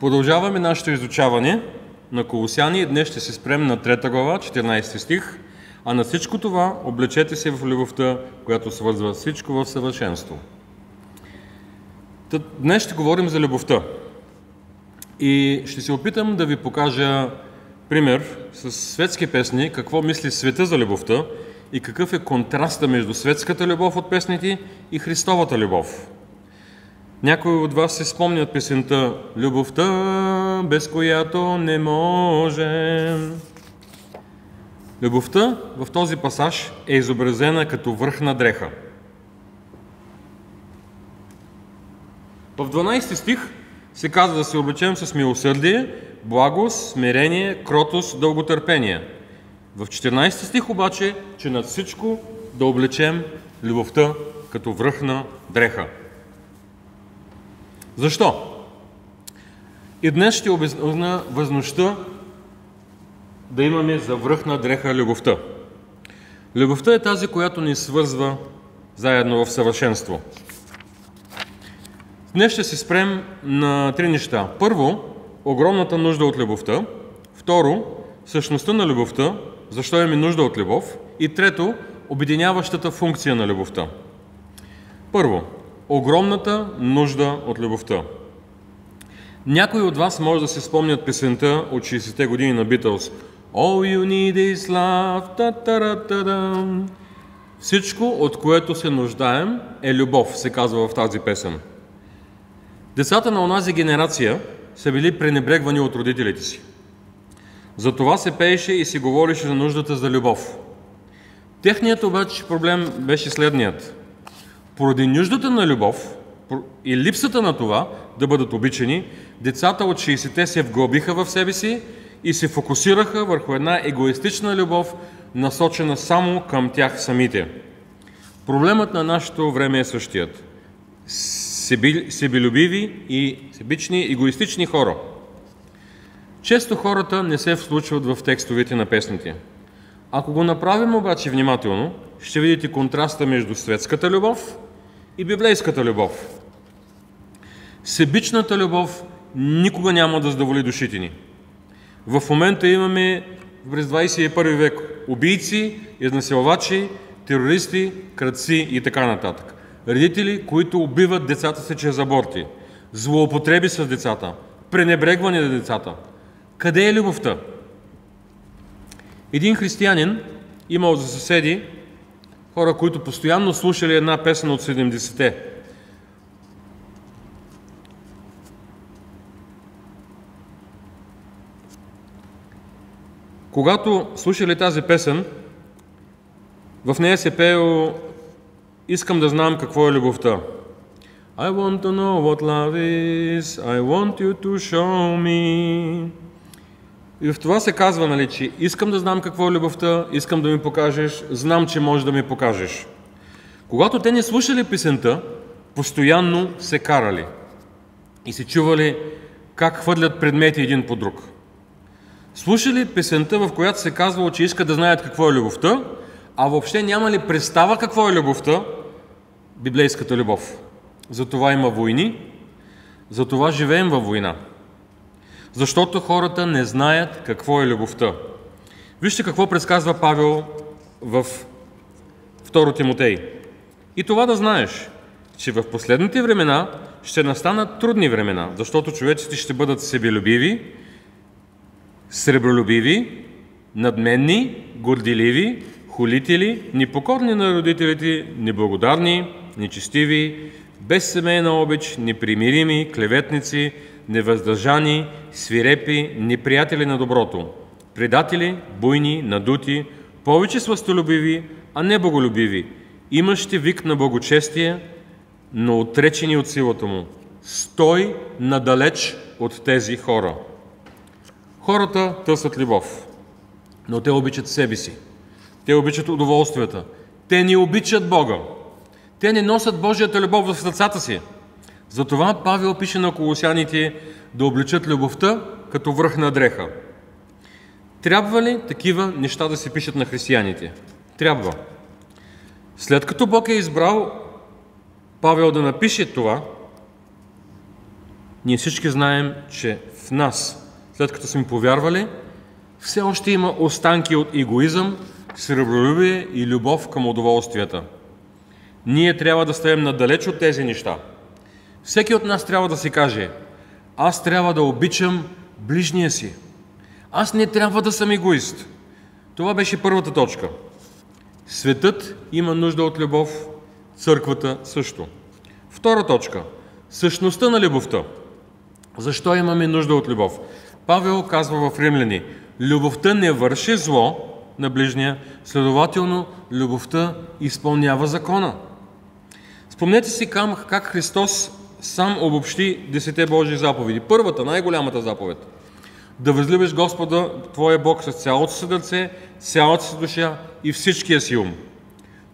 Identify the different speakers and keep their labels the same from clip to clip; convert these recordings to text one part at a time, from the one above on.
Speaker 1: Продължаваме нашето изучаване на Колосяни и днес ще се спрем на 3 глава, 14 стих, а на всичко това облечете се в любовта, която свързва всичко в съвършенство. Днес ще говорим за любовта. И ще се опитам да ви покажа пример с светски песни, какво мисли света за любовта и какъв е контраста между светската любов от песните и Христовата любов. Някои от вас се спомнят песента Любовта, без която не можем. Любовта в този пасаж е изобразена като върхна дреха. В 12 стих се казва да се облечем с милосърдие, благост, смирение, кротост, дълготърпение. В 14 стих обаче, че над всичко да облечем любовта като връхна дреха. Защо? И днес ще обясня възможността да имаме за връхна дреха любовта. Любовта е тази, която ни свързва заедно в съвършенство. Днес ще се спрем на три неща. Първо, огромната нужда от любовта. Второ, същността на любовта, защо имаме нужда от любов. И трето, обединяващата функция на любовта. Първо, огромната нужда от любовта. Някои от вас може да се спомнят песента от 60-те години на Beatles. All you need is love, та Всичко, от което се нуждаем, е любов, се казва в тази песен. Децата на онази генерация са били пренебрегвани от родителите си. Затова се пееше и си говореше за нуждата за любов. Техният обаче проблем беше следният. Поради нуждата на любов и липсата на това да бъдат обичани, децата от 60-те се вглъбиха в себе си и се фокусираха върху една егоистична любов, насочена само към тях самите. Проблемът на нашето време е същият. Себелюбиви и себични, егоистични хора. Често хората не се вслучват в текстовете на песните. Ако го направим обаче внимателно, ще видите контраста между светската любов и библейската любов. Себичната любов никога няма да задоволи душите ни. В момента имаме през 21 век убийци, изнасилвачи, терористи, кръци и така нататък. Родители, които убиват децата си чрез аборти, злоупотреби с децата, пренебрегване на децата. Къде е любовта? Един християнин имал за съседи хора, които постоянно слушали една песен от 70-те. Когато слушали тази песен, в нея се пеел Искам да знам какво е любовта. I want to know what love is. I want you to show me. И в това се казва, нали, че искам да знам какво е любовта, искам да ми покажеш, знам, че можеш да ми покажеш. Когато те не слушали песента, постоянно се карали и се чували как хвърлят предмети един по друг. Слушали песента, в която се казвало, че искат да знаят какво е любовта, а въобще няма ли представа какво е любовта, библейската любов. Затова има войни, затова живеем във война. Защото хората не знаят какво е любовта. Вижте какво предсказва Павел в 2 Тимотей. И това да знаеш, че в последните времена ще настанат трудни времена, защото човеците ще бъдат себелюбиви, сребролюбиви, надменни, горделиви, хулители, непокорни на родителите, неблагодарни, нечестиви, без семейна обич, непримирими, клеветници, невъздържани, свирепи, неприятели на доброто, предатели, буйни, надути, повече свъстолюбиви, а не боголюбиви, имащи вик на благочестие, но отречени от силата му. Стой надалеч от тези хора. Хората търсят любов, но те обичат себе си. Те обичат удоволствията. Те не обичат Бога. Те не носят Божията любов в сърцата си. Затова Павел пише на колосяните да обличат любовта като връх на дреха. Трябва ли такива неща да се пишат на християните? Трябва. След като Бог е избрал Павел да напише това, Ние всички знаем, че в нас, след като сме повярвали, все още има останки от егоизъм, сребролюбие и любов към удоволствията. Ние трябва да стоим надалеч от тези неща. Всеки от нас трябва да си каже, аз трябва да обичам ближния си. Аз не трябва да съм егоист. Това беше първата точка. Светът има нужда от любов, църквата също. Втора точка. Същността на любовта. Защо имаме нужда от любов? Павел казва в Римляни, любовта не върши зло на ближния, следователно любовта изпълнява закона. Спомнете си как Христос сам обобщи десете Божии заповеди. Първата, най-голямата заповед. Да възлюбиш Господа, Твоя Бог, с цялото си сърце, цялата си душа и всичкия си ум.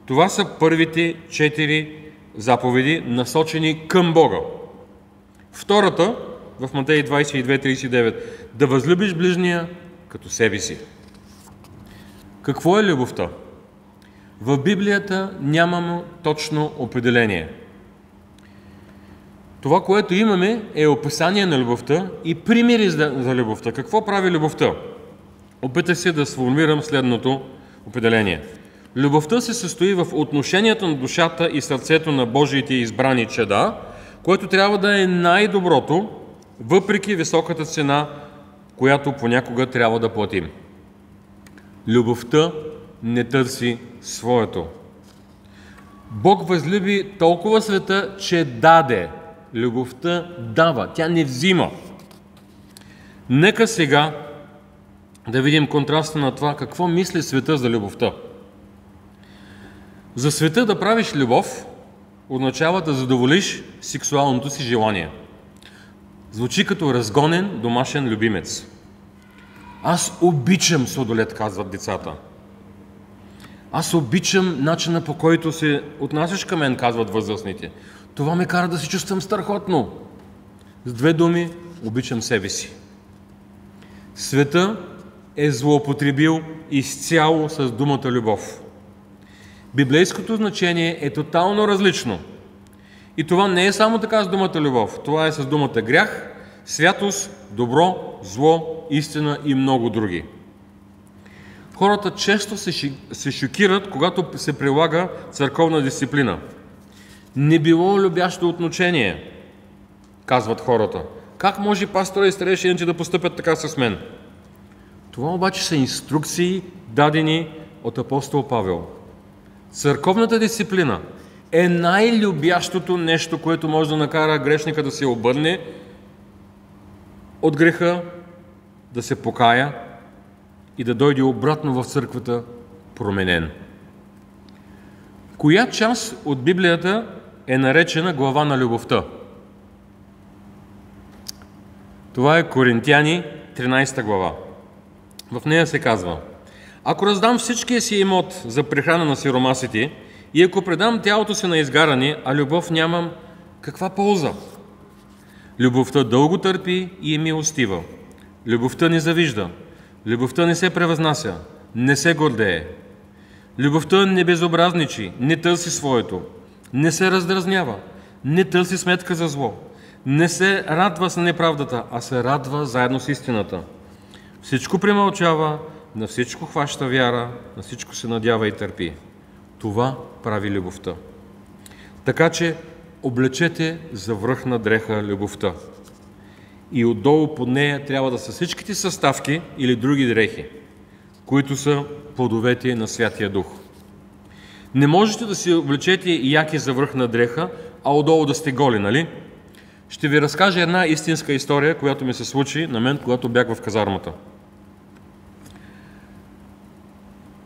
Speaker 1: Това са първите четири заповеди, насочени към Бога. Втората, в Матей 22.39, да възлюбиш ближния като себе си. Какво е любовта? В Библията нямаме точно определение. Това, което имаме, е описание на любовта и примери за любовта. Какво прави любовта? Опитах се да сформирам следното определение. Любовта се състои в отношението на душата и сърцето на Божиите избрани чеда, което трябва да е най-доброто, въпреки високата цена, която понякога трябва да платим. Любовта не търси своето. Бог възлюби толкова света, че даде. Любовта дава, тя не взима. Нека сега да видим контраста на това какво мисли света за любовта. За света да правиш любов означава да задоволиш сексуалното си желание. Звучи като разгонен домашен любимец. Аз обичам сладолет, казват децата. Аз обичам начина по който се отнасяш към мен, казват възрастните. Това ме кара да се чувствам страхотно. С две думи, обичам себе си. Света е злоупотребил изцяло с думата любов. Библейското значение е тотално различно. И това не е само така с думата любов. Това е с думата грях, святост, добро, зло, истина и много други. Хората често се, шокират, когато се прилага църковна дисциплина. Не било любящо отношение, казват хората. Как може пастора и старейшините да постъпят така с мен? Това обаче са инструкции, дадени от апостол Павел. Църковната дисциплина е най-любящото нещо, което може да накара грешника да се обърне от греха, да се покая и да дойде обратно в църквата променен. Коя част от Библията е наречена глава на любовта? Това е Коринтияни, 13 глава. В нея се казва Ако раздам всичкия си имот за прехрана на сиромасите и ако предам тялото си на изгаране, а любов нямам, каква полза? Любовта дълго търпи и е милостива. Любовта не завижда. Любовта не се превъзнася. Не се гордее. Любовта не безобразничи, не търси своето. Не се раздразнява. Не търси сметка за зло. Не се радва с неправдата, а се радва заедно с истината. Всичко премълчава, на всичко хваща вяра, на всичко се надява и търпи. Това прави любовта. Така че облечете за връхна дреха любовта. И отдолу под нея трябва да са всичките съставки или други дрехи, които са плодовете на Святия Дух. Не можете да си облечете яки за връхна дреха, а отдолу да сте голи, нали? Ще ви разкажа една истинска история, която ми се случи на мен, когато бях в казармата.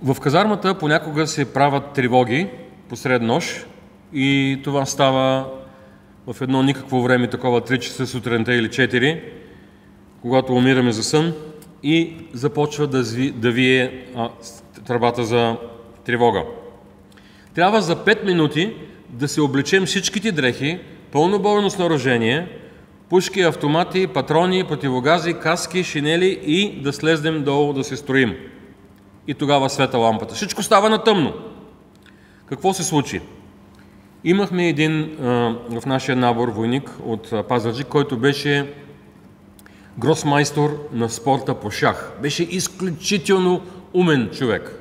Speaker 1: В казармата понякога се правят тревоги посред нощ и това става в едно никакво време, такова 3 часа сутринта или 4, когато умираме за сън и започва да, зви, да вие а, тръбата за тревога. Трябва за 5 минути да се облечем всичките дрехи, пълно бойно снарожение, пушки, автомати, патрони, противогази, каски, шинели и да слезнем долу да се строим. И тогава света лампата. Всичко става на тъмно. Какво се случи? Имахме един а, в нашия набор войник от Пазарджик, който беше гросмайстор на спорта по шах. Беше изключително умен човек.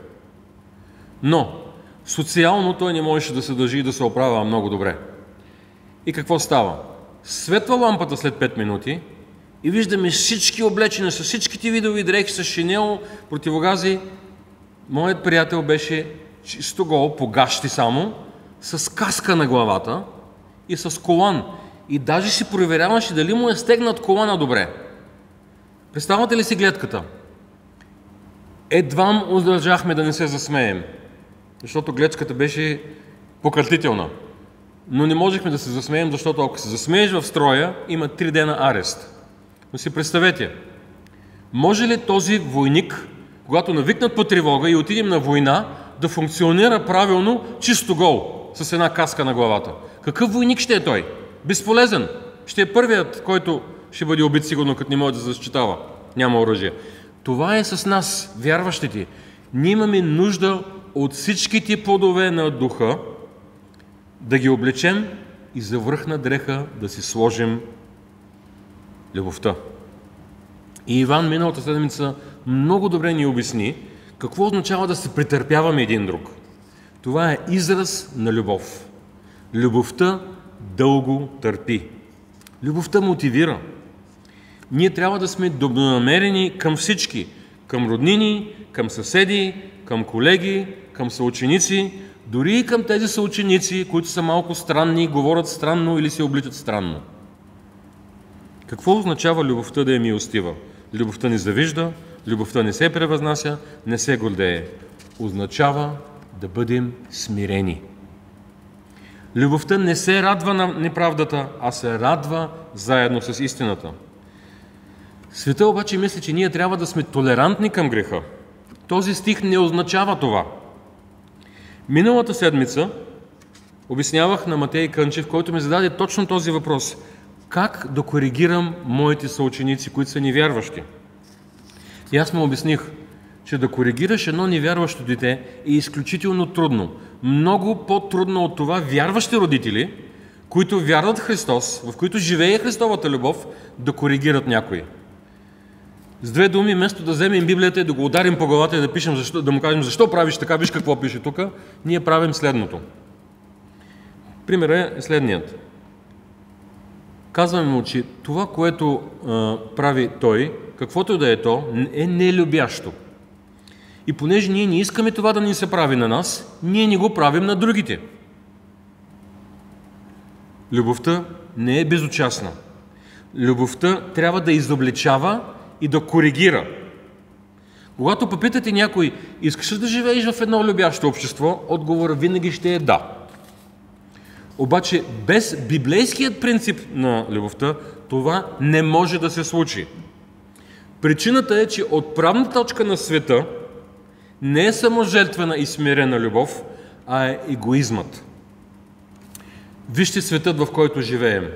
Speaker 1: Но социално той не можеше да се държи и да се оправя много добре. И какво става? Светва лампата след 5 минути и виждаме всички облечени с всичките видови дрехи, с шинел, противогази. Моят приятел беше чисто гол, погащи само, с каска на главата и с колан. И даже си проверяваше дали му е стегнат колана добре. Представате ли си гледката? Едвам удържахме да не се засмеем, защото гледката беше пократителна. Но не можехме да се засмеем, защото ако се засмееш в строя, има три дена арест. Но си представете, може ли този войник, когато навикнат по тревога и отидем на война, да функционира правилно чисто гол, с една каска на главата? Какъв войник ще е той? Безполезен. Ще е първият, който ще бъде убит сигурно, като не може да защитава. Няма оръжие. Това е с нас, вярващите. Ние имаме нужда от всичките плодове на духа, да ги облечем и за връхна дреха да си сложим любовта. И Иван миналата седмица много добре ни обясни какво означава да се претърпяваме един друг. Това е израз на любов. Любовта дълго търпи. Любовта мотивира. Ние трябва да сме добронамерени към всички. Към роднини, към съседи, към колеги, към съученици, дори и към тези съученици, които са малко странни, говорят странно или се обличат странно. Какво означава любовта да е милостива? Любовта не завижда, любовта не се превъзнася, не се гордее. Означава да бъдем смирени. Любовта не се радва на неправдата, а се радва заедно с истината. Света обаче мисли, че ние трябва да сме толерантни към греха. Този стих не означава това. Миналата седмица обяснявах на Матей Кънчев, който ми зададе точно този въпрос. Как да коригирам моите съученици, които са невярващи? И аз му обясних, че да коригираш едно невярващо дете е изключително трудно. Много по-трудно от това вярващи родители, които вярват Христос, в които живее Христовата любов, да коригират някой. С две думи, вместо да вземем Библията и да го ударим по главата и да, пишем, защо, да му кажем защо правиш така, виж какво пише тук, ние правим следното. Примерът е следният. Казваме му, че това, което а, прави той, каквото да е то, е нелюбящо. И понеже ние не искаме това да ни се прави на нас, ние не го правим на другите. Любовта не е безучастна. Любовта трябва да изобличава и да коригира. Когато попитате някой, искаш ли да живееш в едно любящо общество, отговора винаги ще е да. Обаче без библейският принцип на любовта това не може да се случи. Причината е, че от правна точка на света не е само жертвена и смирена любов, а е егоизмът. Вижте светът, в който живеем.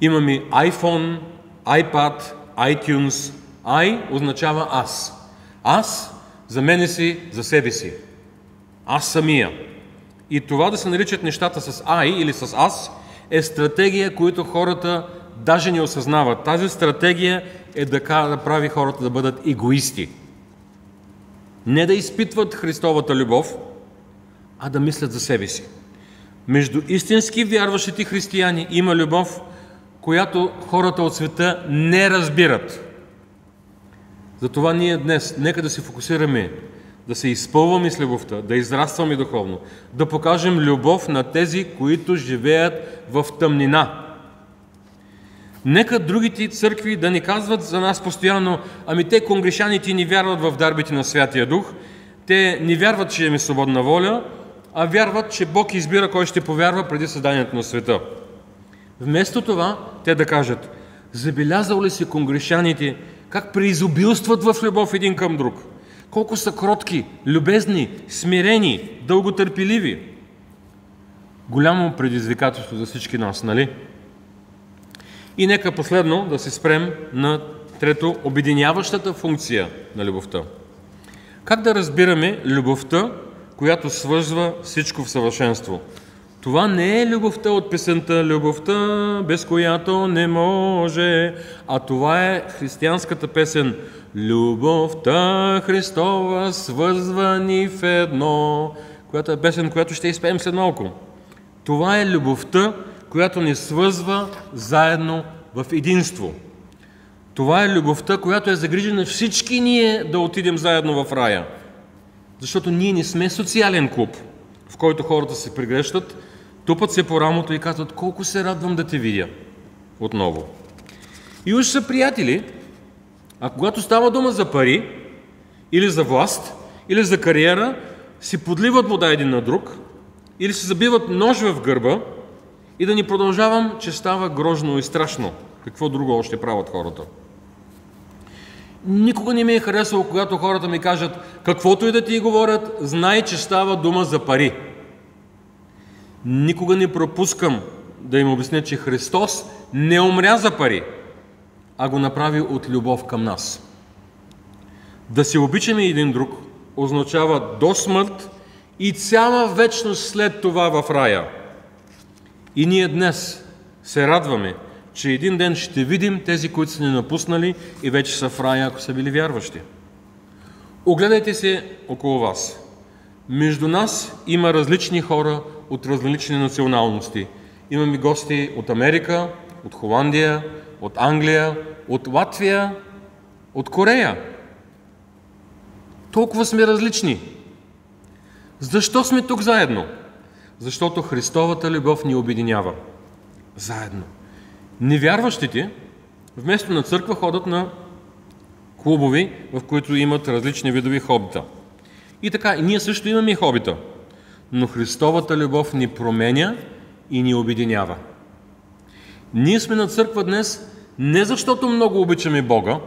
Speaker 1: Имаме iPhone, iPad, iTunes. I означава аз. Аз за мене си, за себе си. Аз самия. И това да се наричат нещата с I или с аз е стратегия, която хората даже не осъзнават. Тази стратегия е да, прави хората да бъдат егоисти. Не да изпитват Христовата любов, а да мислят за себе си. Между истински вярващите християни има любов, която хората от света не разбират. Затова ние днес, нека да се фокусираме, да се изпълваме с любовта, да израстваме духовно, да покажем любов на тези, които живеят в тъмнина. Нека другите църкви да ни казват за нас постоянно, ами те, конгрешаните, ни вярват в дарбите на Святия Дух, те не вярват, че имаме свободна воля, а вярват, че Бог избира кой ще повярва преди създанието на света. Вместо това, те да кажат, забелязал ли си конгрешаните как преизобилстват в любов един към друг? Колко са кротки, любезни, смирени, дълготърпеливи? Голямо предизвикателство за всички нас, нали? И нека последно да се спрем на трето, обединяващата функция на любовта. Как да разбираме любовта, която свързва всичко в съвършенство? Това не е любовта от песента «Любовта, без която не може», а това е християнската песен «Любовта Христова свързва ни в едно», която е песен, която ще изпеем след малко. Това е любовта, която ни свързва заедно в единство. Това е любовта, която е загрижена всички ние да отидем заедно в рая. Защото ние не сме социален клуб, в който хората се пригрещат, тупат се по рамото и казват колко се радвам да те видя отново. И уж са приятели, а когато става дума за пари, или за власт, или за кариера, си подливат вода един на друг, или се забиват нож в гърба и да ни продължавам, че става грозно и страшно. Какво друго още правят хората? Никога не ми е харесало, когато хората ми кажат, каквото и да ти говорят, знай, че става дума за пари. Никога не пропускам да им обясня, че Христос не умря за пари, а го направи от любов към нас. Да се обичаме един друг означава до смърт и цяла вечност след това в рая. И ние днес се радваме, че един ден ще видим тези, които са ни напуснали и вече са в рая, ако са били вярващи. Огледайте се около вас. Между нас има различни хора от различни националности. Имаме гости от Америка, от Холандия, от Англия, от Латвия, от Корея. Толкова сме различни. Защо сме тук заедно? Защото Христовата любов ни обединява. Заедно. Невярващите, вместо на църква, ходят на клубови, в които имат различни видови хобита. И така, и ние също имаме хобита. Но Христовата любов ни променя и ни обединява. Ние сме на църква днес не защото много обичаме Бога,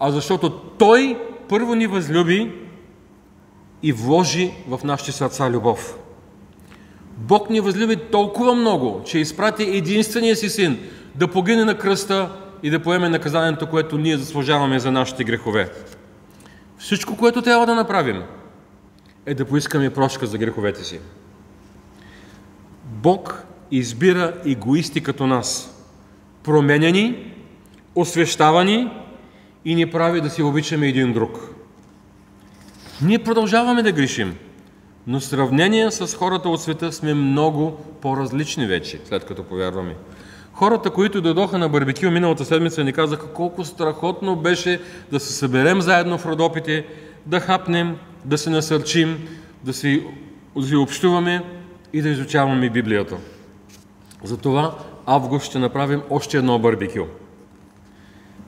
Speaker 1: а защото Той първо ни възлюби и вложи в нашите сърца любов. Бог ни възлюби толкова много, че изпрати единствения си син да погине на кръста и да поеме наказанието, което ние заслужаваме за нашите грехове. Всичко, което трябва да направим, е да поискаме прошка за греховете си. Бог избира егоисти като нас, променени, освещавани и ни прави да си обичаме един друг. Ние продължаваме да грешим, но в сравнение с хората от света сме много по-различни вече, след като повярваме. Хората, които дойдоха на барбекю миналата седмица, ни казаха колко страхотно беше да се съберем заедно в Родопите, да хапнем, да се насърчим, да да общуваме и да изучаваме Библията. Затова август ще направим още едно барбекю.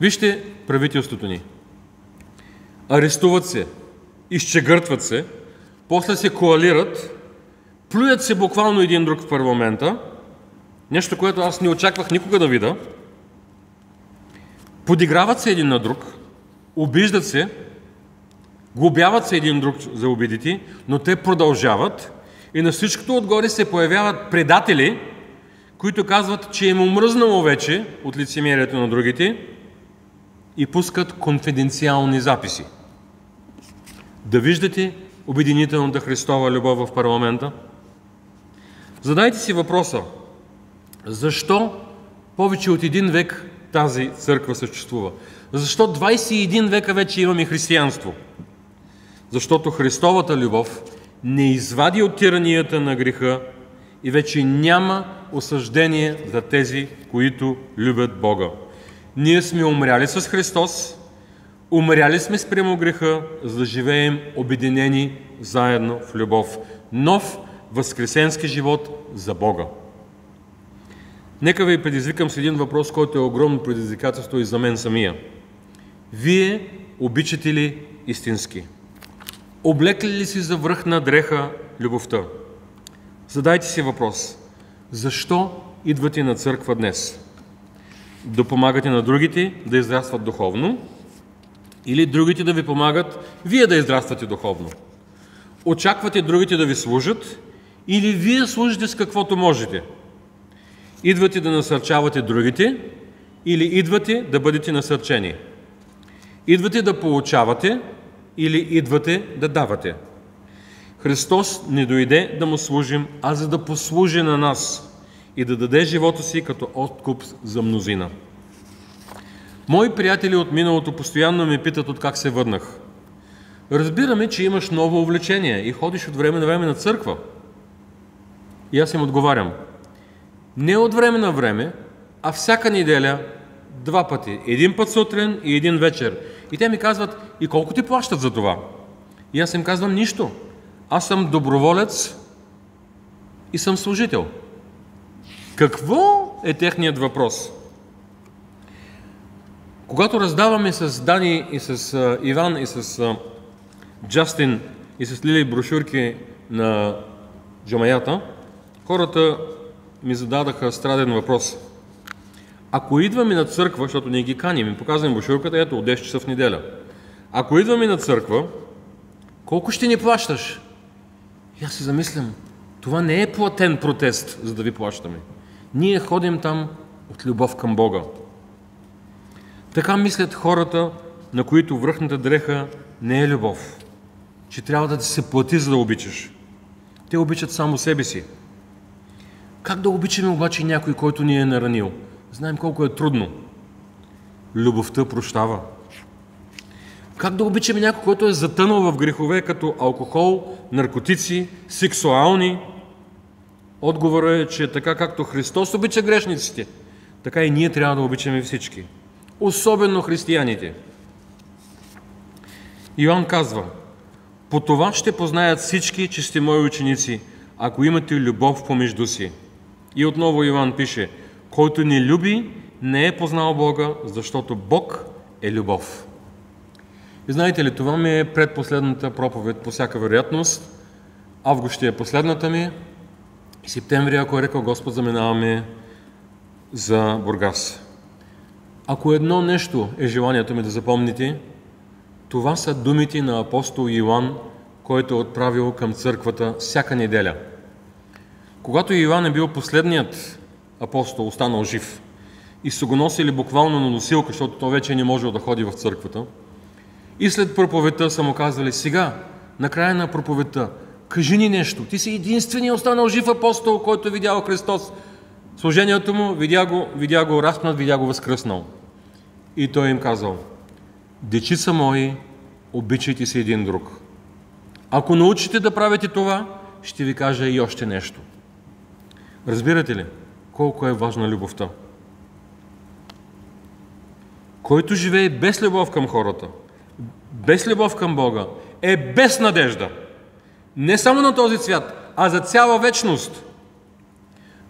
Speaker 1: Вижте правителството ни. Арестуват се, изчегъртват се, после се коалират, плюят се буквално един друг в парламента, нещо, което аз не очаквах никога да видя, подиграват се един на друг, обиждат се, глобяват се един друг за обидите, но те продължават и на всичкото отгоре се появяват предатели, които казват, че им омръзнало вече от лицемерието на другите и пускат конфиденциални записи. Да виждате обединителната Христова любов в парламента? Задайте си въпроса, защо повече от един век тази църква съществува? Защо 21 века вече имаме християнство? Защото Христовата любов не извади от тиранията на греха и вече няма осъждение за тези, които любят Бога. Ние сме умряли с Христос, умряли сме спрямо греха, за да живеем обединени заедно в любов. Нов възкресенски живот за Бога. Нека ви предизвикам с един въпрос, който е огромно предизвикателство и за мен самия. Вие обичате ли истински? Облекли ли си за връх на дреха любовта? Задайте си въпрос. Защо идвате на църква днес? Да помагате на другите да израстват духовно или другите да ви помагат вие да израствате духовно? Очаквате другите да ви служат или вие служите с каквото можете? Идвате да насърчавате другите или идвате да бъдете насърчени? Идвате да получавате или идвате да давате? Христос не дойде да му служим, а за да послужи на нас и да даде живота си като откуп за мнозина. Мои приятели от миналото постоянно ме питат от как се върнах. Разбираме, че имаш ново увлечение и ходиш от време на време на църква. И аз им отговарям. Не от време на време, а всяка неделя два пъти. Един път сутрин и един вечер. И те ми казват, и колко ти плащат за това? И аз им казвам, нищо. Аз съм доброволец и съм служител. Какво е техният въпрос? Когато раздаваме с Дани и с Иван и с Джастин и с Лили брошурки на джамаята, хората ми зададаха страден въпрос. Ако идваме на църква, защото ние ги каним, им показваме брошурката, ето от 10 часа в неделя. Ако идваме на църква, колко ще ни плащаш? И аз си замислям, това не е платен протест, за да ви плащаме. Ние ходим там от любов към Бога. Така мислят хората, на които връхната дреха не е любов, че трябва да ти се плати, за да обичаш. Те обичат само себе си. Как да обичаме обаче някой, който ни е наранил? Знаем колко е трудно. Любовта прощава. Как да обичаме някой, който е затънал в грехове като алкохол, наркотици, сексуални? Отговорът е, че така както Христос обича грешниците, така и ние трябва да обичаме всички. Особено християните. Йоанн казва, по това ще познаят всички, че сте мои ученици, ако имате любов помежду си. И отново Иван пише, който не люби, не е познал Бога, защото Бог е любов. И знаете ли, това ми е предпоследната проповед по всяка вероятност. Август ще е последната ми. И септември, ако е рекал Господ, заминаваме за Бургас. Ако едно нещо е желанието ми да запомните, това са думите на апостол Иоанн, който е отправил към църквата всяка неделя. Когато Иоанн е бил последният апостол, останал жив, и са го носили буквално на носилка, защото той вече не можел да ходи в църквата, и след проповедта са му казвали, сега, на края на проповедта, кажи ни нещо. Ти си единственият останал жив апостол, който видял Христос. Служението му, видя го, видя го разпнат, видя го възкръснал. И той им казал, дечица мои, обичайте се един друг. Ако научите да правите това, ще ви кажа и още нещо. Разбирате ли колко е важна любовта? Който живее без любов към хората, без любов към Бога, е без надежда. Не само на този свят, а за цяла вечност.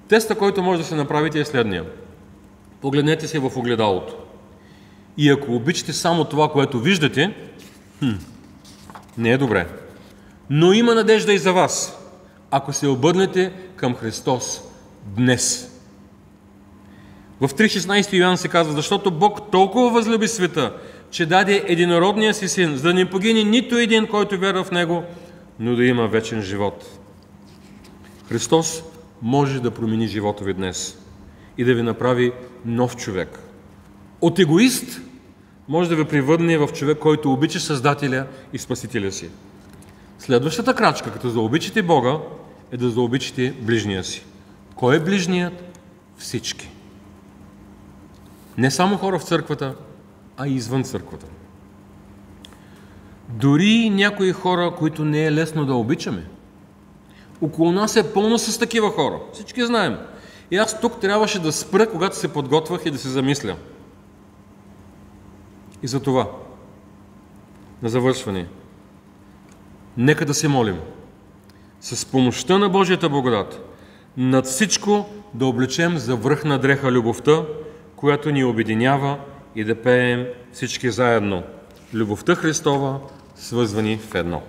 Speaker 1: Теста, който може да се направите е следния. Погледнете се в огледалото. И ако обичате само това, което виждате, хм, не е добре. Но има надежда и за вас, ако се обърнете към Христос днес. В 3.16 Йоан се казва, защото Бог толкова възлюби света, че даде единородния си син, за да не погине нито един, който вярва в него, но да има вечен живот. Христос може да промени живота ви днес и да ви направи нов човек. От егоист може да ви превърне в човек, който обича Създателя и Спасителя си. Следващата крачка, като заобичате Бога, е да заобичате ближния си. Кой е ближният? Всички. Не само хора в църквата, а и извън църквата. Дори някои хора, които не е лесно да обичаме. Около нас е пълно с такива хора. Всички знаем. И аз тук трябваше да спра, когато се подготвях и да се замисля. И за това, на завършване, нека да се молим с помощта на Божията благодат над всичко да облечем за връх на дреха любовта, която ни обединява и да пеем всички заедно. Любовта Христова свързвани в едно.